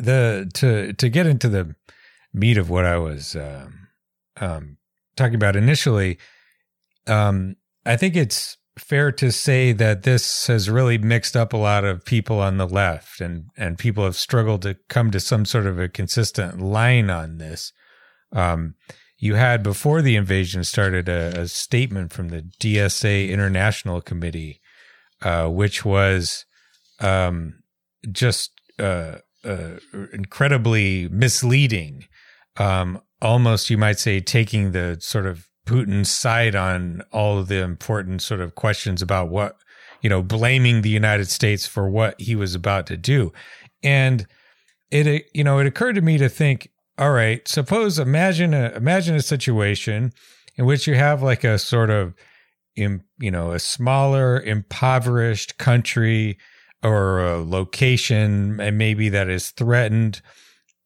the to to get into the meat of what I was um, um, talking about initially, um, I think it's fair to say that this has really mixed up a lot of people on the left, and and people have struggled to come to some sort of a consistent line on this. Um, you had before the invasion started a, a statement from the DSA International Committee, uh, which was um, just uh, uh, incredibly misleading. Um, almost, you might say, taking the sort of Putin's side on all of the important sort of questions about what, you know, blaming the United States for what he was about to do. And it, you know, it occurred to me to think, all right, suppose imagine a imagine a situation in which you have like a sort of you know, a smaller, impoverished country or a location, and maybe that is threatened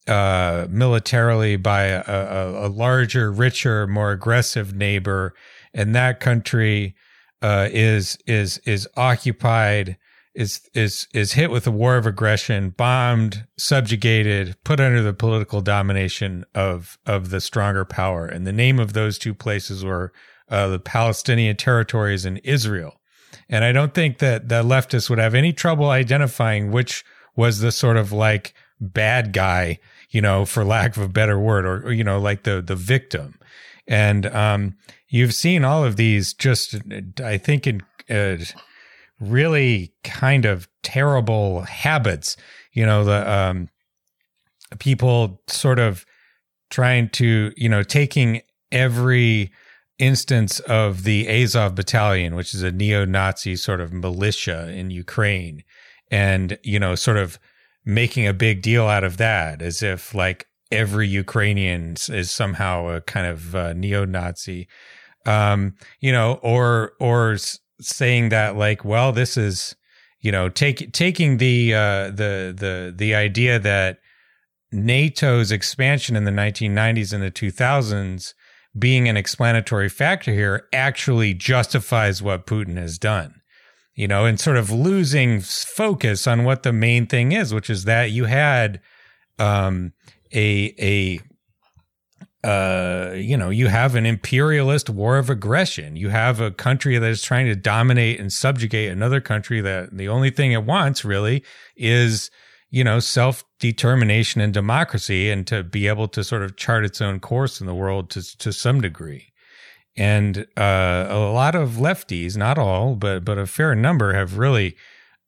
uh, militarily by a, a, a, larger, richer, more aggressive neighbor, and that country uh, is is is occupied, is is is hit with a war of aggression, bombed, subjugated, put under the political domination of of the stronger power. And the name of those two places were uh, the Palestinian territories and Israel. And I don't think that the leftists would have any trouble identifying which was the sort of like bad guy, you know, for lack of a better word, or, you know, like the the victim. And um, you've seen all of these just, I think, in uh, really kind of terrible habits. You know, the um, people sort of trying to, you know, taking every instance of the Azov battalion, which is a neo-Nazi sort of militia in Ukraine, and you know, sort of making a big deal out of that, as if like every Ukrainian is somehow a kind of uh, neo-Nazi, um, you know, or or saying that like, well, this is you know, take, taking the uh, the the the idea that NATO's expansion in the 1990s and the 2000s being an explanatory factor here actually justifies what Putin has done. You know, and sort of losing focus on what the main thing is, which is that you had um, a a uh, you know, you have an imperialist war of aggression. You have a country that is trying to dominate and subjugate another country that the only thing it wants really is you know, self determination and democracy and to be able to sort of chart its own course in the world to, to some degree. And uh, a lot of lefties, not all, but, but a fair number have really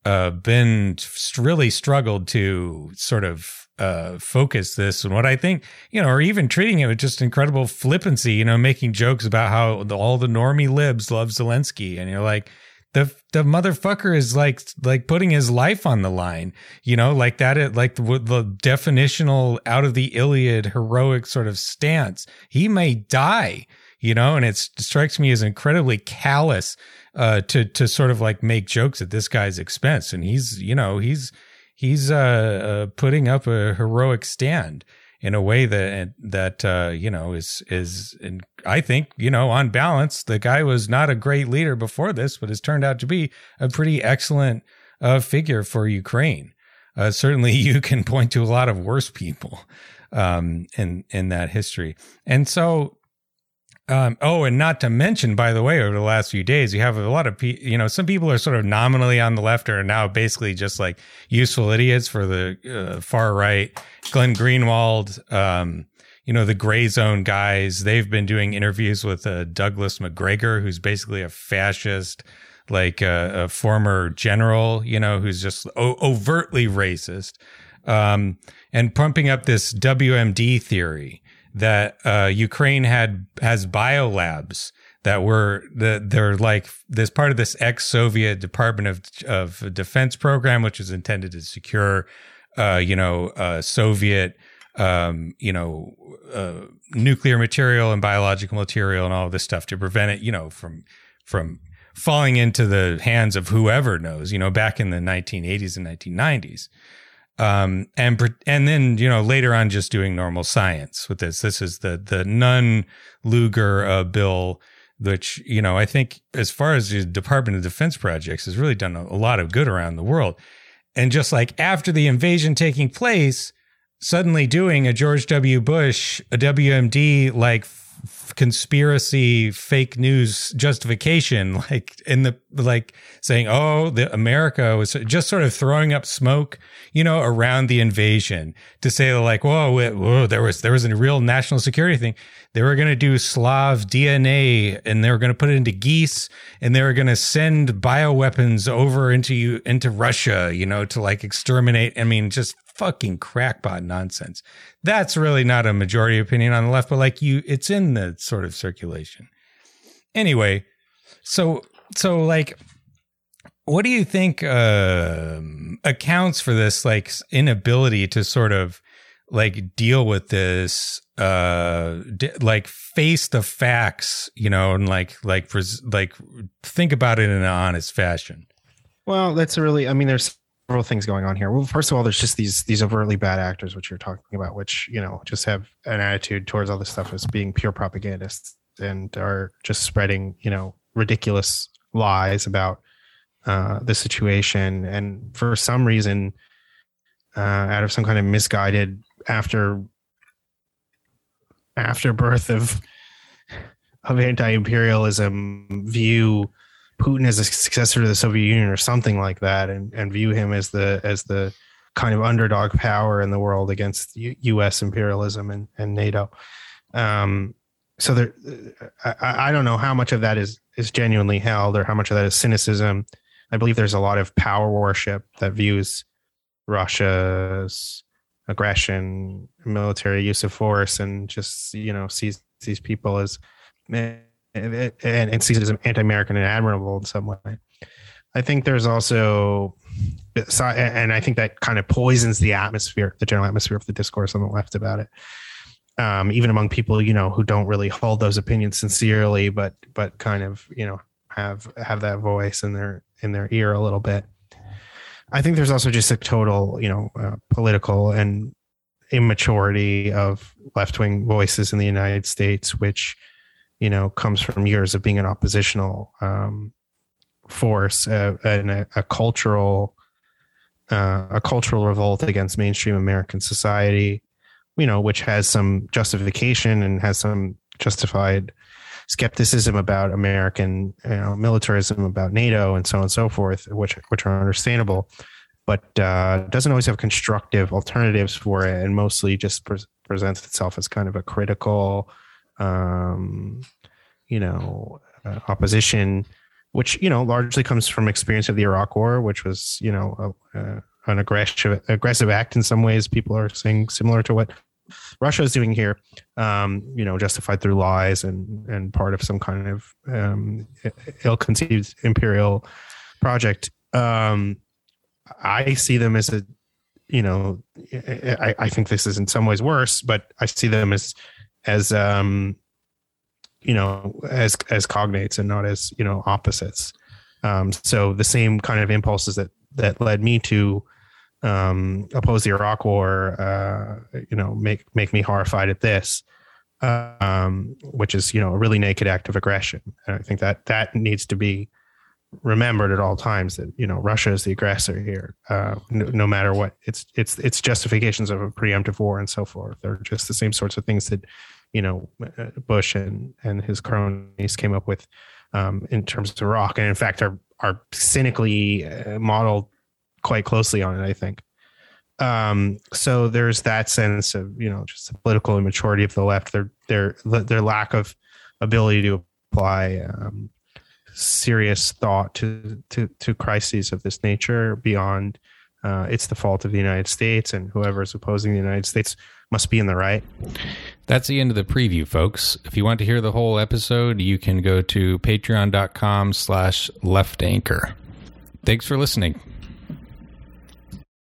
uh, been really struggled to sort of uh, focus this and what I think, you know, or even treating it with just incredible flippancy, you know, making jokes about how the, all the normie libs love Zelensky. And you're like, the the motherfucker is like like putting his life on the line you know like that like the, the definitional out of the iliad heroic sort of stance. He may die you know and it strikes me as incredibly callous uh to to sort of like make jokes at this guy's expense. And he's you know he's he's uh, uh putting up a heroic stand in a way that that uh, you know is is I think you know on balance the guy was not a great leader before this, but has turned out to be a pretty excellent uh, figure for Ukraine. Uh, certainly, you can point to a lot of worse people um, in in that history, and so um, oh, and not to mention, by the way, over the last few days, you have a lot of, pe- you know, some people are sort of nominally on the left are now basically just like useful idiots for the uh, far right. Glenn Greenwald, um, you know, the gray zone guys, they've been doing interviews with uh, Douglas Macgregor, who's basically a fascist, like uh, a former general, you know, who's just o- overtly racist, um, and pumping up this WMD theory that uh, Ukraine had has biolabs that were the they're like this part of this ex-Soviet Department of of Defense program, which is intended to secure, uh, you know, uh, Soviet, um, you know, uh, nuclear material and biological material and all this stuff to prevent it, you know, from from falling into the hands of whoever knows, you know, back in the 1980s and 1990s um, and and then you know later on just doing normal science with this. This is the the Nunn Lugar uh, bill, which you know I think as far as the Department of Defense projects has really done a, a lot of good around the world. And just like after the invasion taking place, suddenly doing a George W. Bush, a WMD like conspiracy fake news justification, like in the like saying, "Oh, the America was just sort of throwing up smoke, you know, around the invasion to say like, whoa, whoa, there was there was a real national security thing. They were going to do Slav DNA and they were going to put it into geese and they were going to send bioweapons over into you into Russia, you know, to like exterminate. I mean, just fucking crackpot nonsense. That's really not a majority opinion on the left, but like you, it's in the sort of circulation. Anyway, so so like, what do you think uh, accounts for this like inability to sort of like deal with this uh like face the facts you know and like like like think about it in an honest fashion well that's really i mean there's several things going on here. Well, first of all, there's just these these overtly bad actors, which you're talking about, which you know just have an attitude towards all this stuff as being pure propagandists and are just spreading you know ridiculous lies about uh, the situation, and for some reason, uh, out of some kind of misguided after afterbirth of of anti-imperialism view Putin as a successor to the Soviet Union or something like that, and and view him as the as the kind of underdog power in the world against U- U.S. imperialism and and NATO. Um, so there, I, I don't know how much of that is is genuinely held or how much of that is cynicism. I believe there's a lot of power worship that views Russia's aggression, military use of force, and just you know sees these people as and, and sees it as anti-American and admirable in some way. I think there's also, and I think that kind of poisons the atmosphere, the general atmosphere of the discourse on the left about it. Um, even among people, you know, who don't really hold those opinions sincerely, but but kind of, you know, have have that voice in their in their ear a little bit. I think there's also just a total, you know, uh, political and immaturity of left wing voices in the United States, which you know, comes from years of being an oppositional um, force uh, and a, a cultural uh, a cultural revolt against mainstream American society, you know, which has some justification and has some justified skepticism about American you know, militarism, about NATO, and so on and so forth, which which are understandable, but uh, doesn't always have constructive alternatives for it, and mostly just pre- presents itself as kind of a critical um, you know, uh, opposition, which you know largely comes from experience of the Iraq War, which was you know a, an aggressive aggressive act in some ways. People are saying similar to what Russia is doing here, um, you know, justified through lies and and part of some kind of um, ill-conceived imperial project. Um, I see them as a, you know, I, I think this is in some ways worse, but I see them as as um, you know as as cognates and not as you know opposites. Um, so the same kind of impulses that that led me to um, oppose the Iraq War, uh, you know, make make me horrified at this, um, which is you know a really naked act of aggression. And I think that that needs to be remembered at all times that you know Russia is the aggressor here, uh, no, no, matter what. It's it's it's justifications of a preemptive war and so forth. They're just the same sorts of things that you know uh, Bush and and his cronies came up with um, in terms of Iraq, and in fact are are cynically uh, modeled quite closely on it. I think. Um, so there's that sense of you know just the political immaturity of the left, their their their lack of ability to apply um, serious thought to to to crises of this nature beyond uh, it's the fault of the United States and whoever is opposing the United States must be in the right. That's the end of the preview, folks. If you want to hear the whole episode, you can go to patreon.com slash left anchor. Thanks for listening.